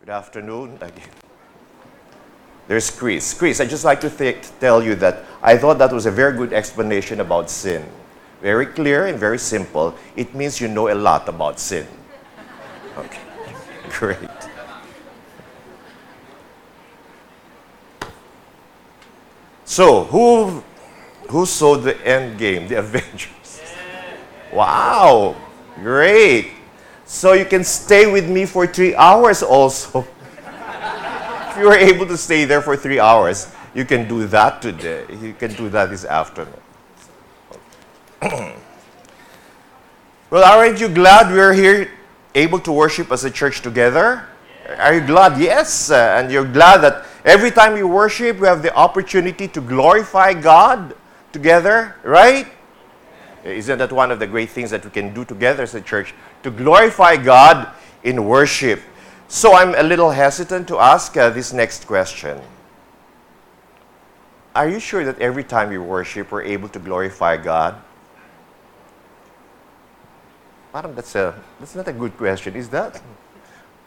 Good afternoon again. There's Chris. Chris, I'd just like to th- tell you that I thought that was a very good explanation about sin. Very clear and very simple. It means you know a lot about sin. Okay, great. So, who, who saw the Endgame, the Avengers? Wow, great. So you can stay with me for three hours also. if you were able to stay there for three hours, you can do that today. You can do that this afternoon. well, aren't you glad we're here able to worship as a church together? Are you glad? Yes. Uh, and you're glad that every time we worship, we have the opportunity to glorify God together, right? Isn't that one of the great things that we can do together as a church? To glorify God in worship. So I'm a little hesitant to ask uh, this next question. Are you sure that every time we worship, we're able to glorify God? Madam, that's, a, that's not a good question, is that?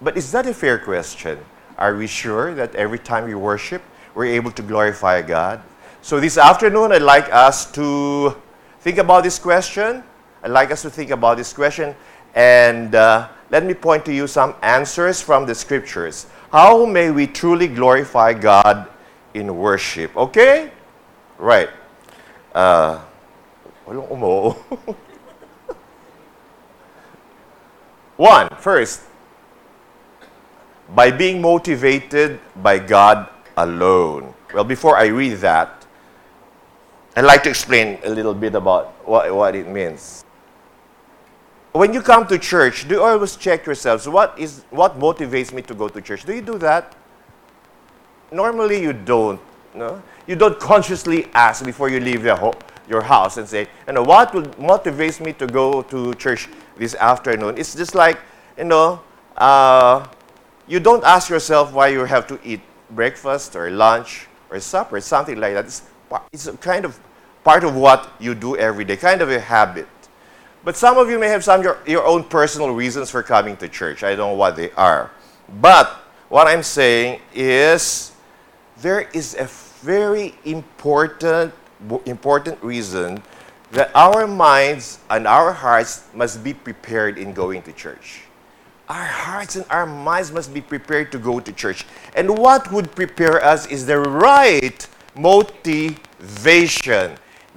But is that a fair question? Are we sure that every time we worship, we're able to glorify God? So this afternoon, I'd like us to think about this question. I'd like us to think about this question. And uh, let me point to you some answers from the scriptures. How may we truly glorify God in worship? Okay? Right. Uh, One, first, by being motivated by God alone. Well, before I read that, I'd like to explain a little bit about what, what it means. When you come to church, do you always check yourselves what is what motivates me to go to church? Do you do that? Normally you don't. No? You don't consciously ask before you leave your, ho- your house and say, you know, what will motivates me to go to church this afternoon? It's just like, you know, uh, you don't ask yourself why you have to eat breakfast or lunch or supper, something like that. It's, it's kind of part of what you do every day, kind of a habit. But some of you may have some your, your own personal reasons for coming to church. I don't know what they are. But what I'm saying is there is a very important, important reason that our minds and our hearts must be prepared in going to church our hearts and our minds must be prepared to go to church. And what would prepare us is the right motivation.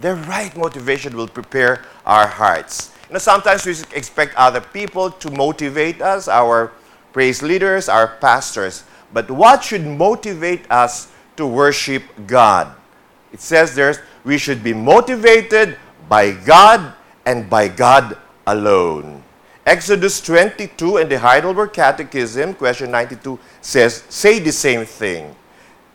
The right motivation will prepare our hearts. You know, sometimes we expect other people to motivate us, our praise leaders, our pastors. But what should motivate us to worship God? It says there's we should be motivated by God and by God alone. Exodus 22 and the Heidelberg Catechism, question 92, says, say the same thing.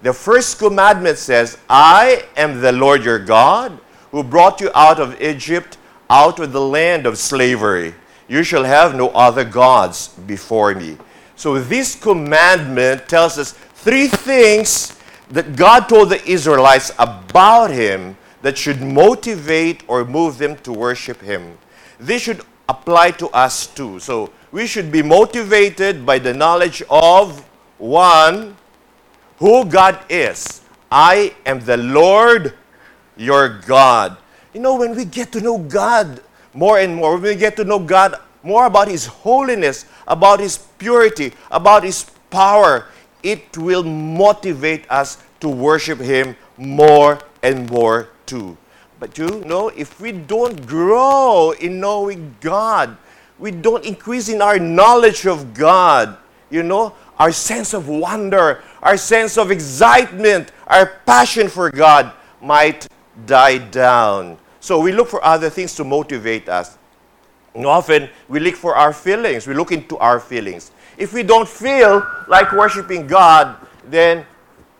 The first commandment says, I am the Lord your God who brought you out of Egypt, out of the land of slavery. You shall have no other gods before me. So this commandment tells us three things that God told the Israelites about him that should motivate or move them to worship him. This should apply to us too. So we should be motivated by the knowledge of one, who God is. I am the Lord your God. You know, when we get to know God more and more, when we get to know God more about His holiness, about His purity, about His power, it will motivate us to worship Him more and more too. But you know, if we don't grow in knowing God, we don't increase in our knowledge of God, you know, our sense of wonder, our sense of excitement, our passion for God might die down. So we look for other things to motivate us. And often we look for our feelings, we look into our feelings. If we don't feel like worshiping God, then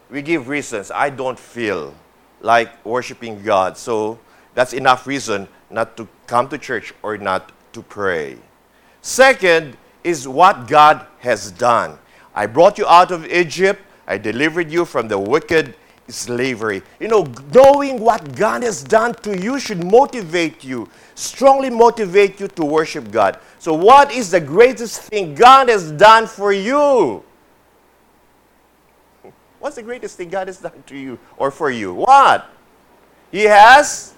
we give reasons. I don't feel like worshiping God. So that's enough reason not to come to church or not to pray. Second is what God has done. I brought you out of Egypt, I delivered you from the wicked slavery. You know, knowing what God has done to you should motivate you, strongly motivate you to worship God. So, what is the greatest thing God has done for you? What's the greatest thing God has done to you or for you? What? He has.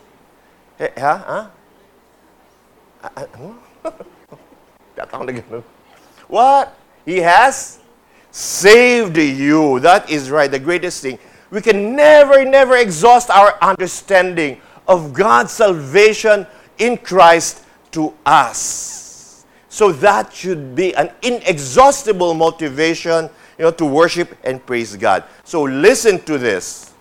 Huh? Huh? What? He has saved you. That is right, the greatest thing. We can never, never exhaust our understanding of God's salvation in Christ to us. So that should be an inexhaustible motivation you know, to worship and praise God. So listen to this.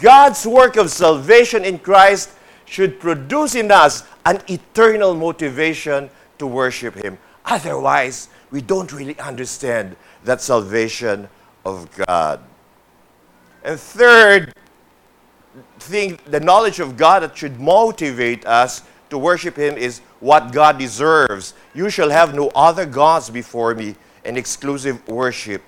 God's work of salvation in Christ should produce in us an eternal motivation to worship Him. Otherwise, we don't really understand that salvation of God. And third thing, the knowledge of God that should motivate us to worship Him is what God deserves. You shall have no other gods before me, an exclusive worship.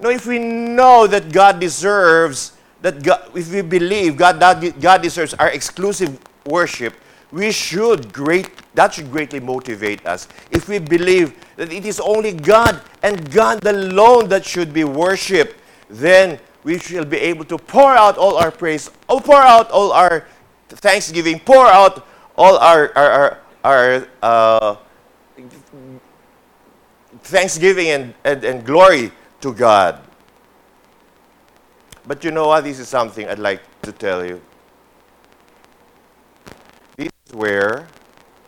Now, if we know that God deserves, that God, if we believe God, God deserves our exclusive worship, we should great, that should greatly motivate us. If we believe that it is only God and God alone that should be worshiped, then we shall be able to pour out all our praise, oh, pour out all our thanksgiving, pour out all our, our, our, our uh, thanksgiving and, and, and glory to God. But you know what? This is something I'd like to tell you. This is where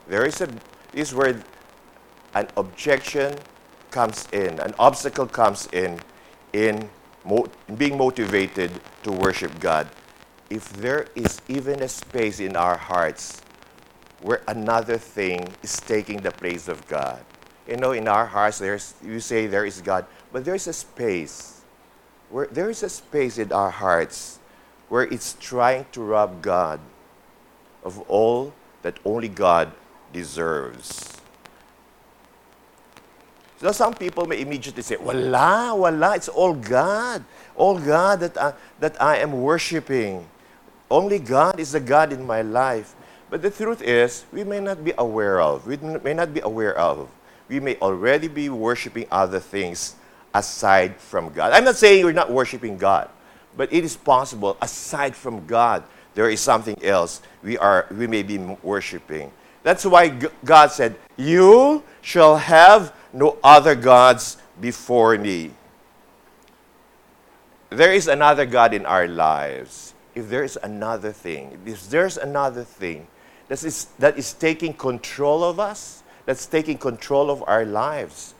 there is a this is where an objection comes in, an obstacle comes in in mo- being motivated to worship God. If there is even a space in our hearts where another thing is taking the place of God. You know, in our hearts, there's, you say there is God, but there's a space where there is a space in our hearts where it's trying to rob God of all that only God deserves. So some people may immediately say, Wala, wala, it's all God. All God that I, that I am worshiping. Only God is the God in my life. But the truth is, we may not be aware of. We may not be aware of. We may already be worshiping other things aside from God. I'm not saying we're not worshiping God, but it is possible aside from God, there is something else we, are, we may be worshiping. That's why God said, You shall have no other gods before me. There is another God in our lives. If there is another thing, if there's another thing that is, that is taking control of us, that's taking control of our lives,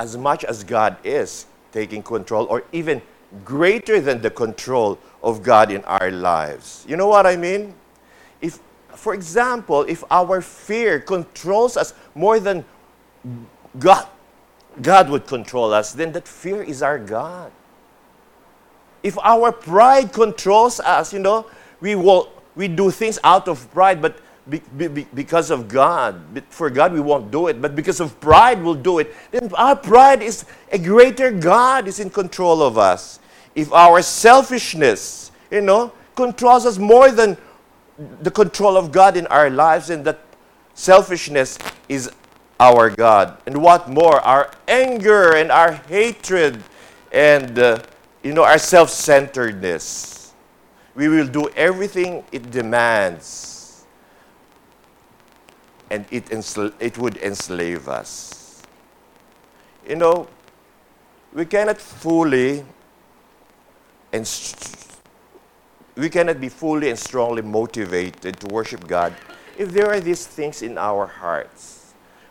as much as God is taking control, or even greater than the control of God in our lives. You know what I mean? If, for example, if our fear controls us more than God, God would control us, then that fear is our God. If our pride controls us, you know, we will we do things out of pride, but be, be, because of God. For God, we won't do it, but because of pride, we'll do it. Then our pride is a greater God is in control of us. If our selfishness, you know, controls us more than the control of God in our lives, and that selfishness is our God. And what more? Our anger and our hatred and, uh, you know, our self centeredness. We will do everything it demands and it, ensl- it would enslave us. You know, we cannot fully and st- we cannot be fully and strongly motivated to worship God if there are these things in our hearts.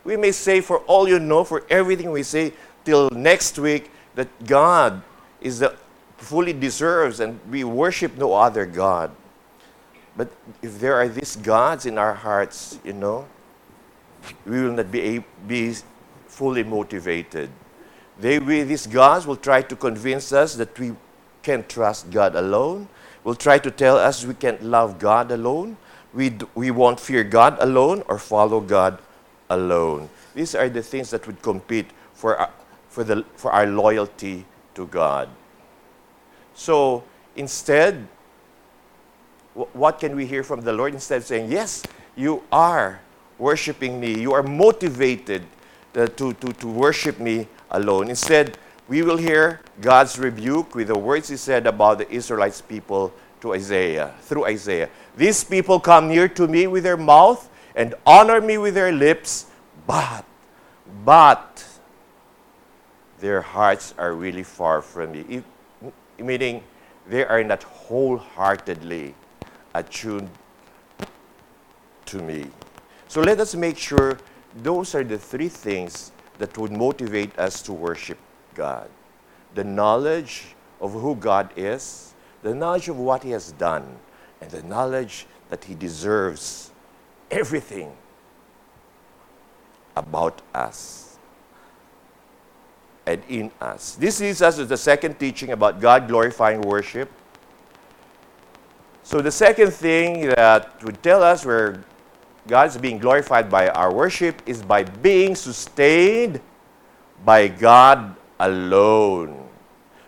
We may say, for all you know, for everything we say till next week, that God is the fully deserves and we worship no other God. But if there are these gods in our hearts, you know, we will not be, be fully motivated. They, we, these gods will try to convince us that we can trust God alone, will try to tell us we can't love God alone, we, we won't fear God alone or follow God alone. These are the things that would compete for our, for, the, for our loyalty to God. So instead, what can we hear from the Lord? Instead of saying, Yes, you are worshiping me. You are motivated uh, to, to, to worship me alone. Instead, we will hear God's rebuke with the words He said about the Israelites people to Isaiah, through Isaiah. These people come near to me with their mouth and honor me with their lips, but, but, their hearts are really far from me. Meaning, they are not wholeheartedly attuned to me. So let us make sure those are the three things that would motivate us to worship God the knowledge of who God is, the knowledge of what He has done, and the knowledge that He deserves everything about us and in us. This leads us to the second teaching about God glorifying worship. So, the second thing that would tell us where God is being glorified by our worship is by being sustained by God alone.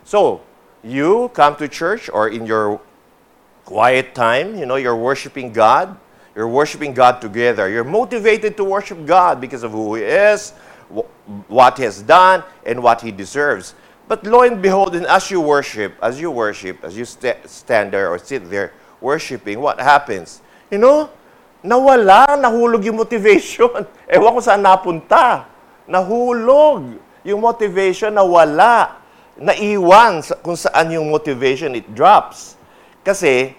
So, you come to church or in your quiet time, you know, you're worshiping God. You're worshiping God together. You're motivated to worship God because of who He is, what He has done, and what He deserves. But lo and behold, and as you worship, as you worship, as you st- stand there or sit there worshiping, what happens? You know, nawala, nahulog yung motivation. Ewan ko saan napunta. Nahulog yung motivation, nawala. Naiwan kung saan yung motivation, it drops. Kasi,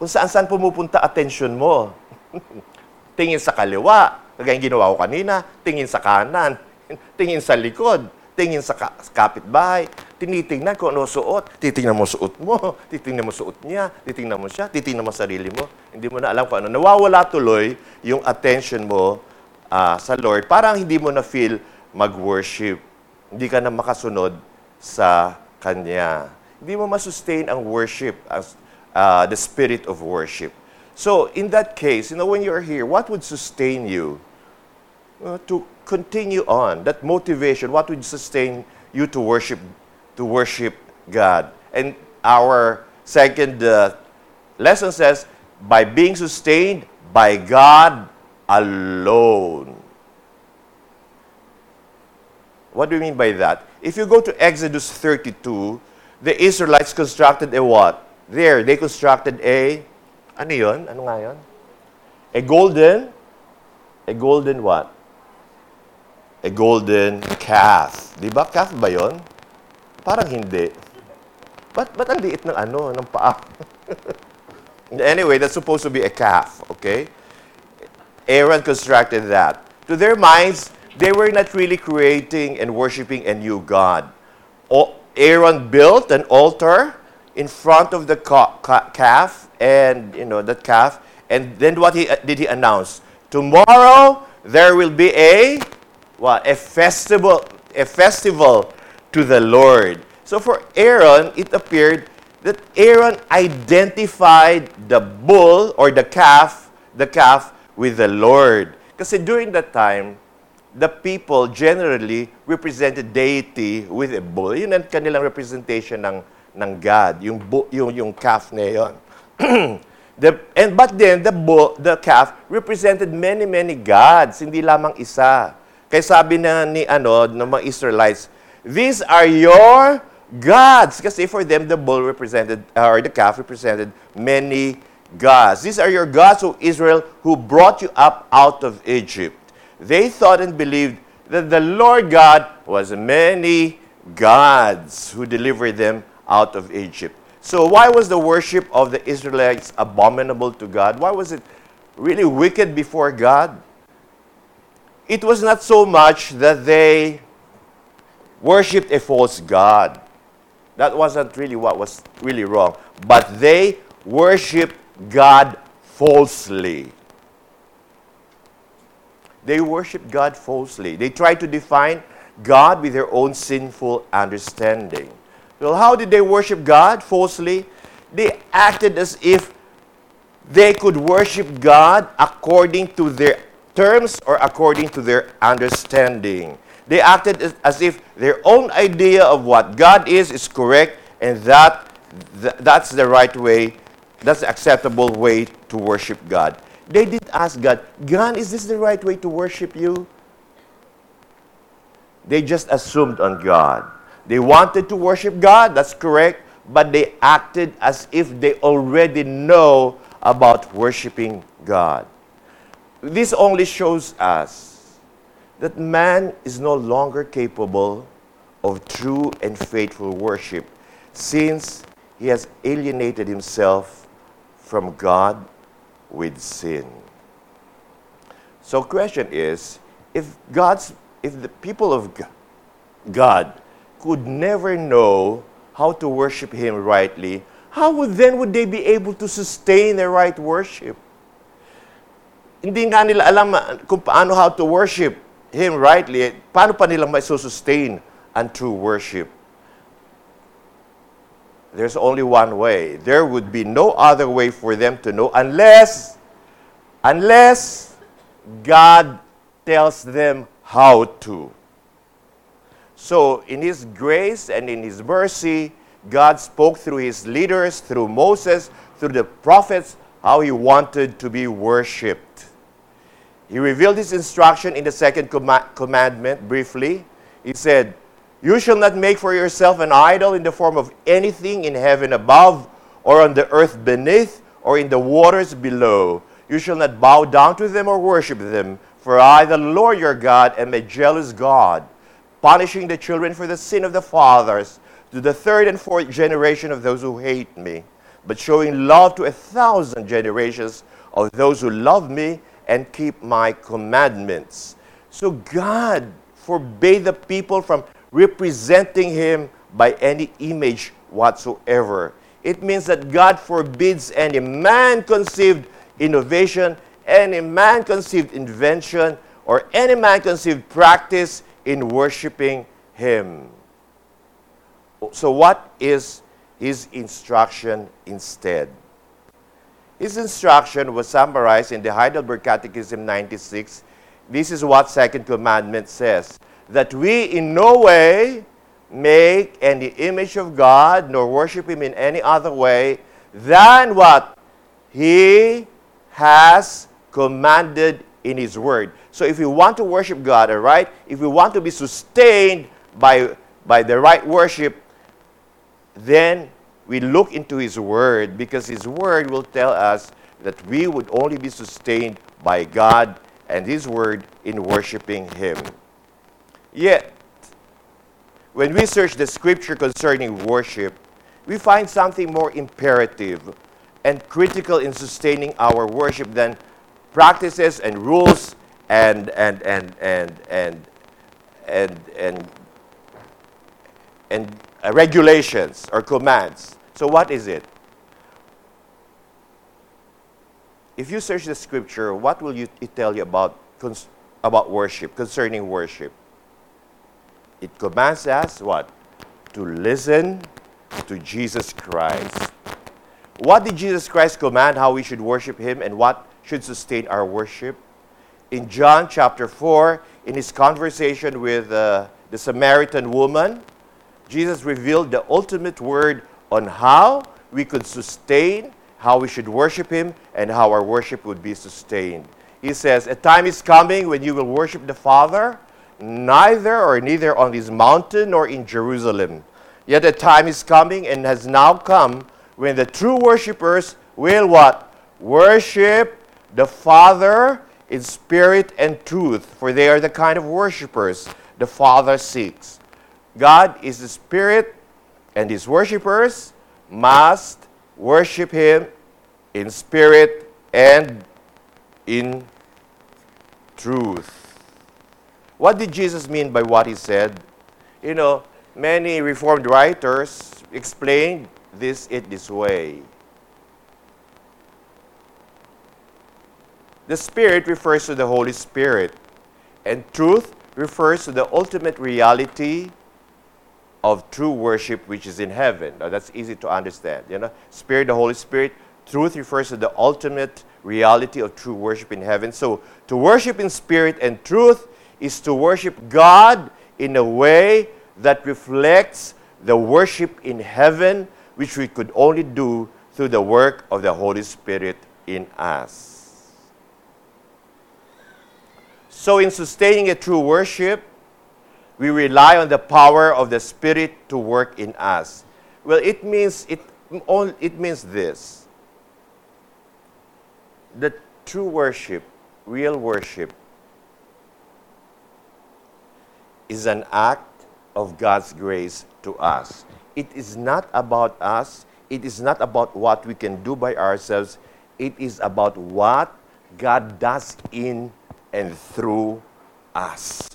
kung saan-saan pumupunta attention mo. tingin sa kaliwa, kagaya ginawa ko kanina, tingin sa kanan, tingin sa likod, tingin sa ka- kapitbahay, tinitingnan kung ano suot, titingnan mo suot mo, titingnan mo suot niya, titingnan mo siya, titingnan mo sarili mo. Hindi mo na alam kung ano. Nawawala tuloy yung attention mo uh, sa Lord. Parang hindi mo na feel mag-worship. Hindi ka na makasunod sa Kanya. Hindi mo masustain ang worship as uh, the spirit of worship. So, in that case, you know, when you're here, what would sustain you uh, to continue on? That motivation, what would sustain you to worship, to worship God? And our second uh, lesson says, by being sustained by God alone. What do you mean by that? If you go to Exodus 32, the Israelites constructed a what? There, they constructed a, ano yun? Ano nga yun? A golden, a golden what? A golden calf. Di ba? Calf ba yon? Parang hindi. Ba't, ba't ang ng ano, ng paa? anyway, that's supposed to be a calf, okay? Aaron constructed that. To their minds, they were not really creating and worshiping a new God. Aaron built an altar in front of the calf and you know that calf. And then what he did he announce? Tomorrow there will be a what a festival a festival to the lord. So for aaron it appeared that aaron identified the bull or the calf the calf with the lord. Because during that time the people generally represented deity with a bull. Yun ang kanilang representation ng ng God, yung, yung, yung calf na yun. the, and, but then, the, bull, the calf represented many, many gods, hindi lamang isa. Kaya sabi na ni ano, ng mga Israelites, these are your gods. Kasi for them, the bull represented, or the calf represented many gods. These are your gods, O Israel, who brought you up out of Egypt. They thought and believed that the Lord God was many gods who delivered them out of Egypt. So, why was the worship of the Israelites abominable to God? Why was it really wicked before God? It was not so much that they worshiped a false God. That wasn't really what was really wrong. But they worshiped God falsely. They worshiped God falsely. They tried to define God with their own sinful understanding. Well, how did they worship God falsely? They acted as if they could worship God according to their terms or according to their understanding. They acted as, if their own idea of what God is is correct and that th- that's the right way, that's the acceptable way to worship God. They did ask God, God, is this the right way to worship you? they just assumed on God. They wanted to worship God, that's correct, but they acted as if they already know about worshiping God. This only shows us that man is no longer capable of true and faithful worship since he has alienated himself from God with sin. So question is, if God's if the people of God could never know how to worship him rightly, how would then would they be able to sustain the right worship? Hindi nga nila alam kung paano how to worship him rightly, eh, paano pa nila may sustain and true worship? There's only one way. There would be no other way for them to know unless unless God tells them how to. So, in His grace and in His mercy, God spoke through His leaders, through Moses, through the prophets, how He wanted to be worshiped. He revealed His instruction in the second com- commandment briefly. He said, You shall not make for yourself an idol in the form of anything in heaven above, or on the earth beneath, or in the waters below. You shall not bow down to them or worship them, for I, the Lord your God, am a jealous God punishing the children for the sin of the fathers to the third and fourth generation of those who hate me, but showing love to a thousand generations of those who love me and keep my commandments. So God forbade the people from representing him by any image whatsoever. It means that God forbids any man conceived innovation, any man conceived invention, or any man conceived practice in worshiping Him. So, what is His instruction instead? His instruction was summarized in the Heidelberg Catechism 96. This is what Second Commandment says that we in no way make any image of God nor worship Him in any other way than what He has commanded in His Word. So if we want to worship God, all right, if we want to be sustained by, by the right worship, then we look into His Word because His Word will tell us that we would only be sustained by God and His Word in worshiping Him. Yet, when we search the Scripture concerning worship, we find something more imperative and critical in sustaining our worship than practices and rules and and and and and and and, and uh, regulations or commands. So what is it? If you search the scripture, what will you, it tell you about about worship concerning worship? It commands us what? To listen to Jesus Christ. What did Jesus Christ command how we should worship him and what should sustain our worship? in John chapter 4, in his conversation with uh, the Samaritan woman, Jesus revealed the ultimate word on how we could sustain, how we should worship him, and how our worship would be sustained. He says, A time is coming when you will worship the Father, neither or neither on this mountain nor in Jerusalem. Yet a time is coming and has now come when the true worshippers will what? Worship the Father in spirit and truth, for they are the kind of worshippers the Father seeks. God is the Spirit, and his worshippers must worship him in spirit and in truth. What did Jesus mean by what he said? You know, many Reformed writers explained this it this way. The Spirit refers to the Holy Spirit, and truth refers to the ultimate reality of true worship which is in heaven. Now, that's easy to understand. You know, Spirit, the Holy Spirit. Truth refers to the ultimate reality of true worship in heaven. So, to worship in spirit and truth is to worship God in a way that reflects the worship in heaven, which we could only do through the work of the Holy Spirit in us. So, in sustaining a true worship, we rely on the power of the Spirit to work in us. Well, it means it, it means this. The true worship, real worship, is an act of God's grace to us. It is not about us. It is not about what we can do by ourselves. It is about what God does in and through us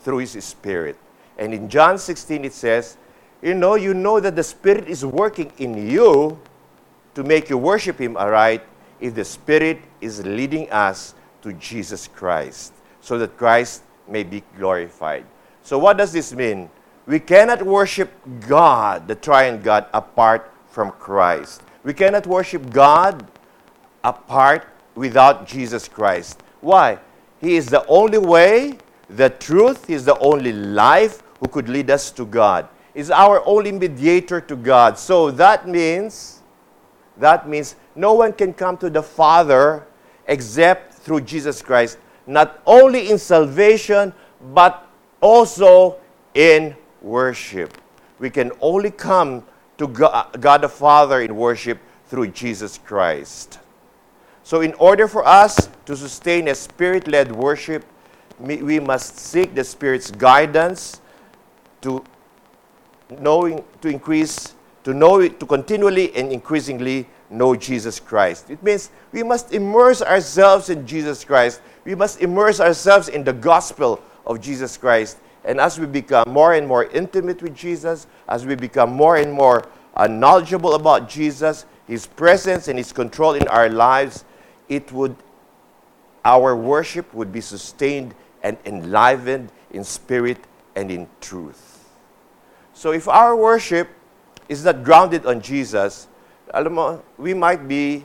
through His Spirit. And in John 16, it says, You know, you know that the Spirit is working in you to make you worship Him aright if the Spirit is leading us to Jesus Christ, so that Christ may be glorified. So, what does this mean? We cannot worship God, the triune God, apart from Christ. We cannot worship God apart without Jesus Christ. Why? He is the only way, the truth, is the only life who could lead us to God. Is our only mediator to God. So that means that means no one can come to the Father except through Jesus Christ, not only in salvation but also in worship. We can only come to God the Father in worship through Jesus Christ. So, in order for us to sustain a spirit led worship, we must seek the Spirit's guidance to knowing, to increase, to know, to continually and increasingly know Jesus Christ. It means we must immerse ourselves in Jesus Christ. We must immerse ourselves in the gospel of Jesus Christ. And as we become more and more intimate with Jesus, as we become more and more uh, knowledgeable about Jesus, His presence and His control in our lives, it would, our worship would be sustained and enlivened in spirit and in truth. So if our worship is not grounded on Jesus, alam mo, we might be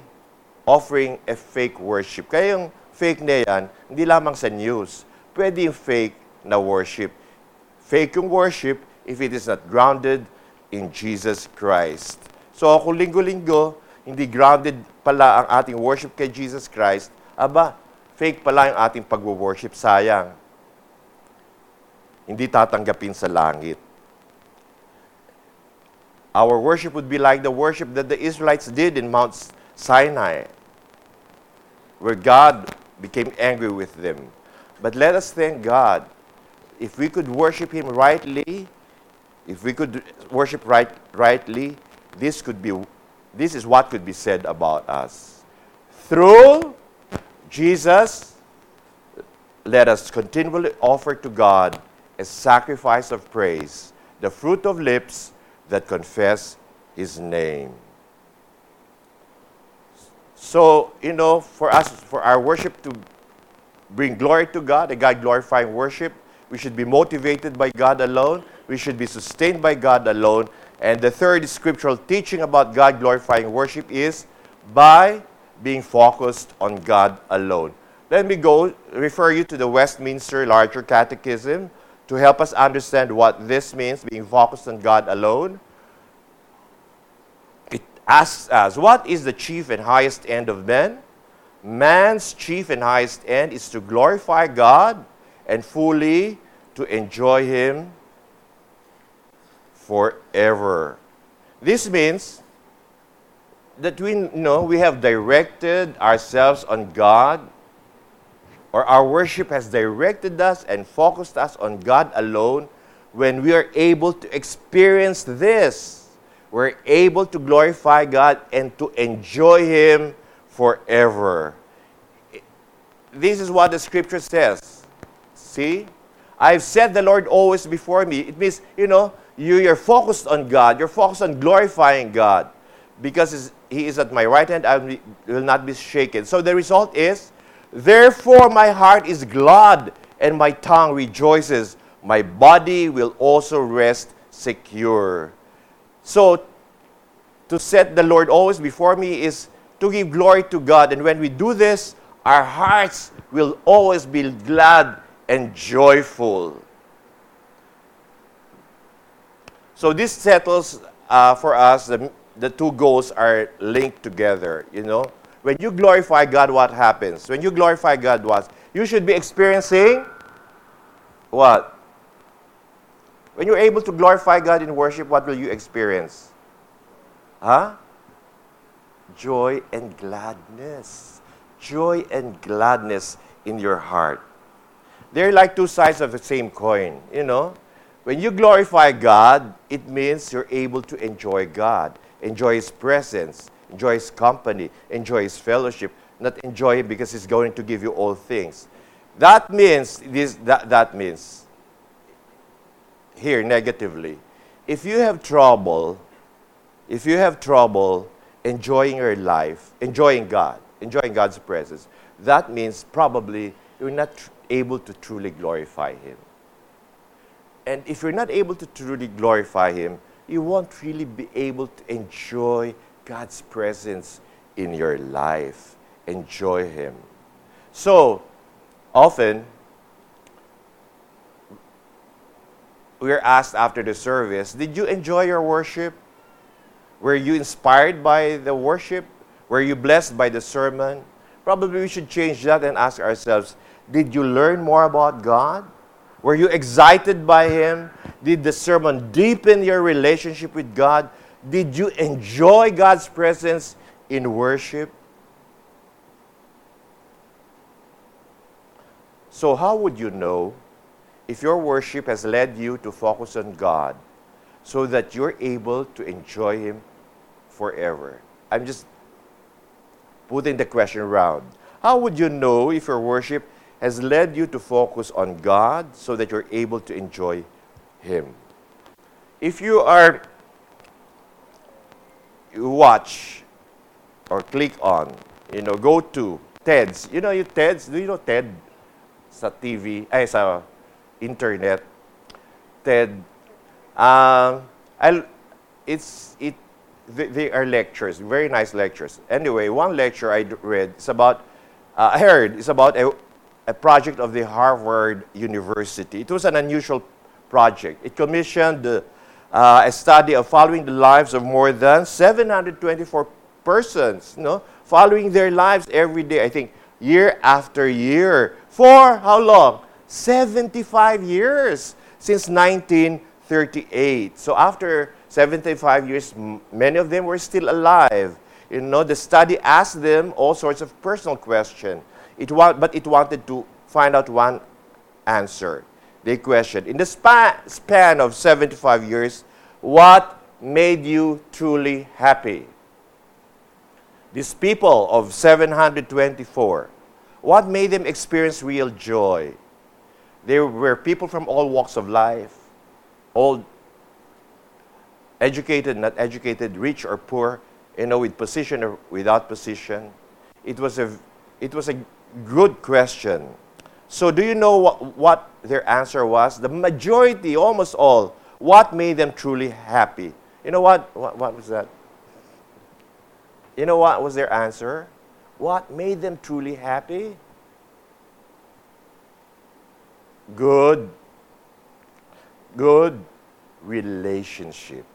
offering a fake worship. Kaya yung fake na yan, hindi lamang sa news. Pwede yung fake na worship. Fake yung worship if it is not grounded in Jesus Christ. So kung linggo-linggo, hindi grounded pala ang ating worship kay Jesus Christ, aba, fake pala yung ating pag-worship, sayang. Hindi tatanggapin sa langit. Our worship would be like the worship that the Israelites did in Mount Sinai, where God became angry with them. But let us thank God. If we could worship Him rightly, if we could worship right, rightly, this could be this is what could be said about us. Through Jesus, let us continually offer to God a sacrifice of praise, the fruit of lips that confess His name. So, you know, for us, for our worship to bring glory to God, a God glorifying worship, we should be motivated by God alone. We should be sustained by God alone. And the third scriptural teaching about God glorifying worship is by being focused on God alone. Let me go refer you to the Westminster Larger Catechism to help us understand what this means, being focused on God alone. It asks us, what is the chief and highest end of man? Man's chief and highest end is to glorify God and fully to enjoy Him forever. This means that we know we have directed ourselves on God, or our worship has directed us and focused us on God alone when we are able to experience this. We're able to glorify God and to enjoy Him forever. This is what the scripture says. See? I've set the Lord always before me. It means, you know, you, you're focused on God, you're focused on glorifying God. Because He is at my right hand, I will not be shaken. So the result is, therefore my heart is glad and my tongue rejoices. My body will also rest secure. So to set the Lord always before me is to give glory to God. And when we do this, our hearts will always be glad and joyful. So this settles uh, for us, the, the two goals are linked together, you know. When you glorify God, what happens? When you glorify God, what? You should be experiencing what? When you're able to glorify God in worship, what will you experience? Huh? Joy and gladness. Joy and gladness in your heart. They're like two sides of the same coin, you know? When you glorify God, it means you're able to enjoy God, enjoy His presence, enjoy His company, enjoy His fellowship, not enjoy Him because He's going to give you all things. That means, this, that, that means, here negatively, if you have trouble, if you have trouble enjoying your life, enjoying God, enjoying God's presence, that means probably you're not tr- able to truly glorify Him. And if you're not able to truly glorify Him, you won't really be able to enjoy God's presence in your life. Enjoy Him. So, often, we're asked after the service, Did you enjoy your worship? Were you inspired by the worship? Were you blessed by the sermon? Probably we should change that and ask ourselves Did you learn more about God? Were you excited by Him? Did the sermon deepen your relationship with God? Did you enjoy God's presence in worship? So, how would you know if your worship has led you to focus on God so that you're able to enjoy Him forever? I'm just putting the question around. How would you know if your worship has led you to focus on God so that you're able to enjoy Him? If you are, you watch or click on, you know, go to TEDs. You know you TEDs? Do you know TED? Sa TV, ay sa internet. TED. Uh, I'll, it's, it, they, are lectures, very nice lectures. Anyway, one lecture I read is about, uh, I heard, it's about a, a project of the Harvard University. It was an unusual project. It commissioned uh, a study of following the lives of more than 724 persons, you know, following their lives every day. I think year after year. For how long? 75 years since 1938. So after 75 years, many of them were still alive. You know, the study asked them all sorts of personal questions. It wa- but it wanted to find out one answer. They questioned, in the span, span of 75 years, what made you truly happy? These people of 724, what made them experience real joy? There were people from all walks of life, all educated, not educated, rich or poor, you know, with position or without position. It was a, it was a good question. So, do you know what, what their answer was? The majority, almost all, what made them truly happy? You know what? What, what was that? You know what was their answer? What made them truly happy? Good, good relationship.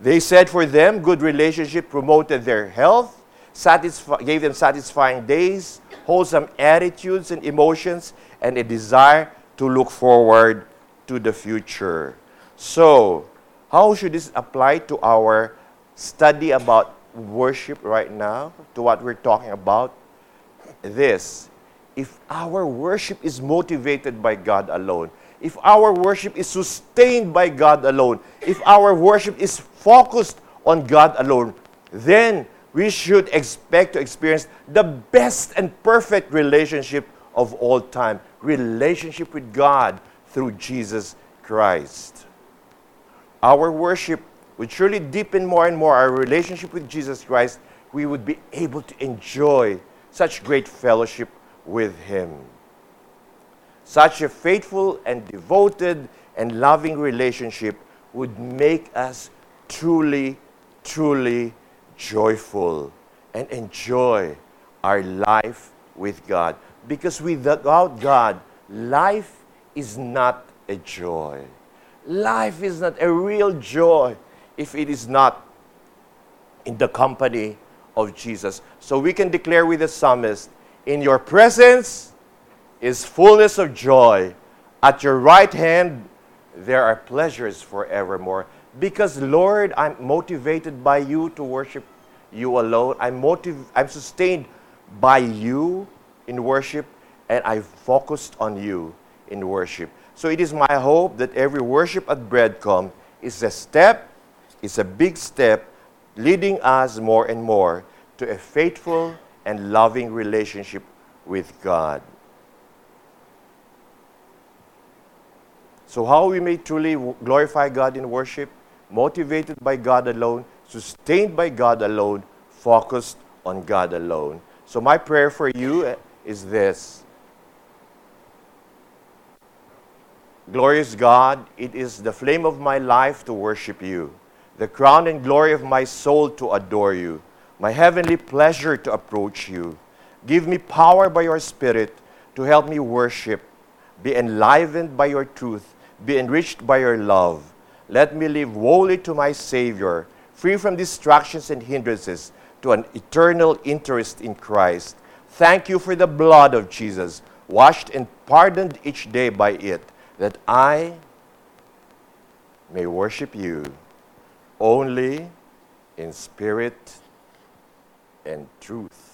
They said for them, good relationship promoted their health, satisfi- gave them satisfying days, wholesome attitudes and emotions, and a desire to look forward to the future. So, how should this apply to our study about worship right now, to what we're talking about? This if our worship is motivated by God alone, if our worship is sustained by God alone, if our worship is focused on God alone, then we should expect to experience the best and perfect relationship of all time relationship with God through Jesus Christ. Our worship would surely deepen more and more our relationship with Jesus Christ. We would be able to enjoy such great fellowship with Him. Such a faithful and devoted and loving relationship would make us truly, truly joyful and enjoy our life with God. Because without God, life is not a joy. Life is not a real joy if it is not in the company of Jesus. So we can declare with the psalmist, In your presence is fullness of joy. At your right hand, there are pleasures forevermore. Because, Lord, I'm motivated by you to worship you alone. I'm, motiv- I'm sustained by you in worship, and I focused on you in worship. So it is my hope that every worship at Breadcom is a step, is a big step, leading us more and more to a faithful and loving relationship with God. So, how we may truly glorify God in worship? Motivated by God alone, sustained by God alone, focused on God alone. So, my prayer for you eh, is this Glorious God, it is the flame of my life to worship you, the crown and glory of my soul to adore you, my heavenly pleasure to approach you. Give me power by your Spirit to help me worship, be enlivened by your truth, be enriched by your love. Let me live wholly to my Savior, free from distractions and hindrances, to an eternal interest in Christ. Thank you for the blood of Jesus, washed and pardoned each day by it, that I may worship you only in spirit and truth.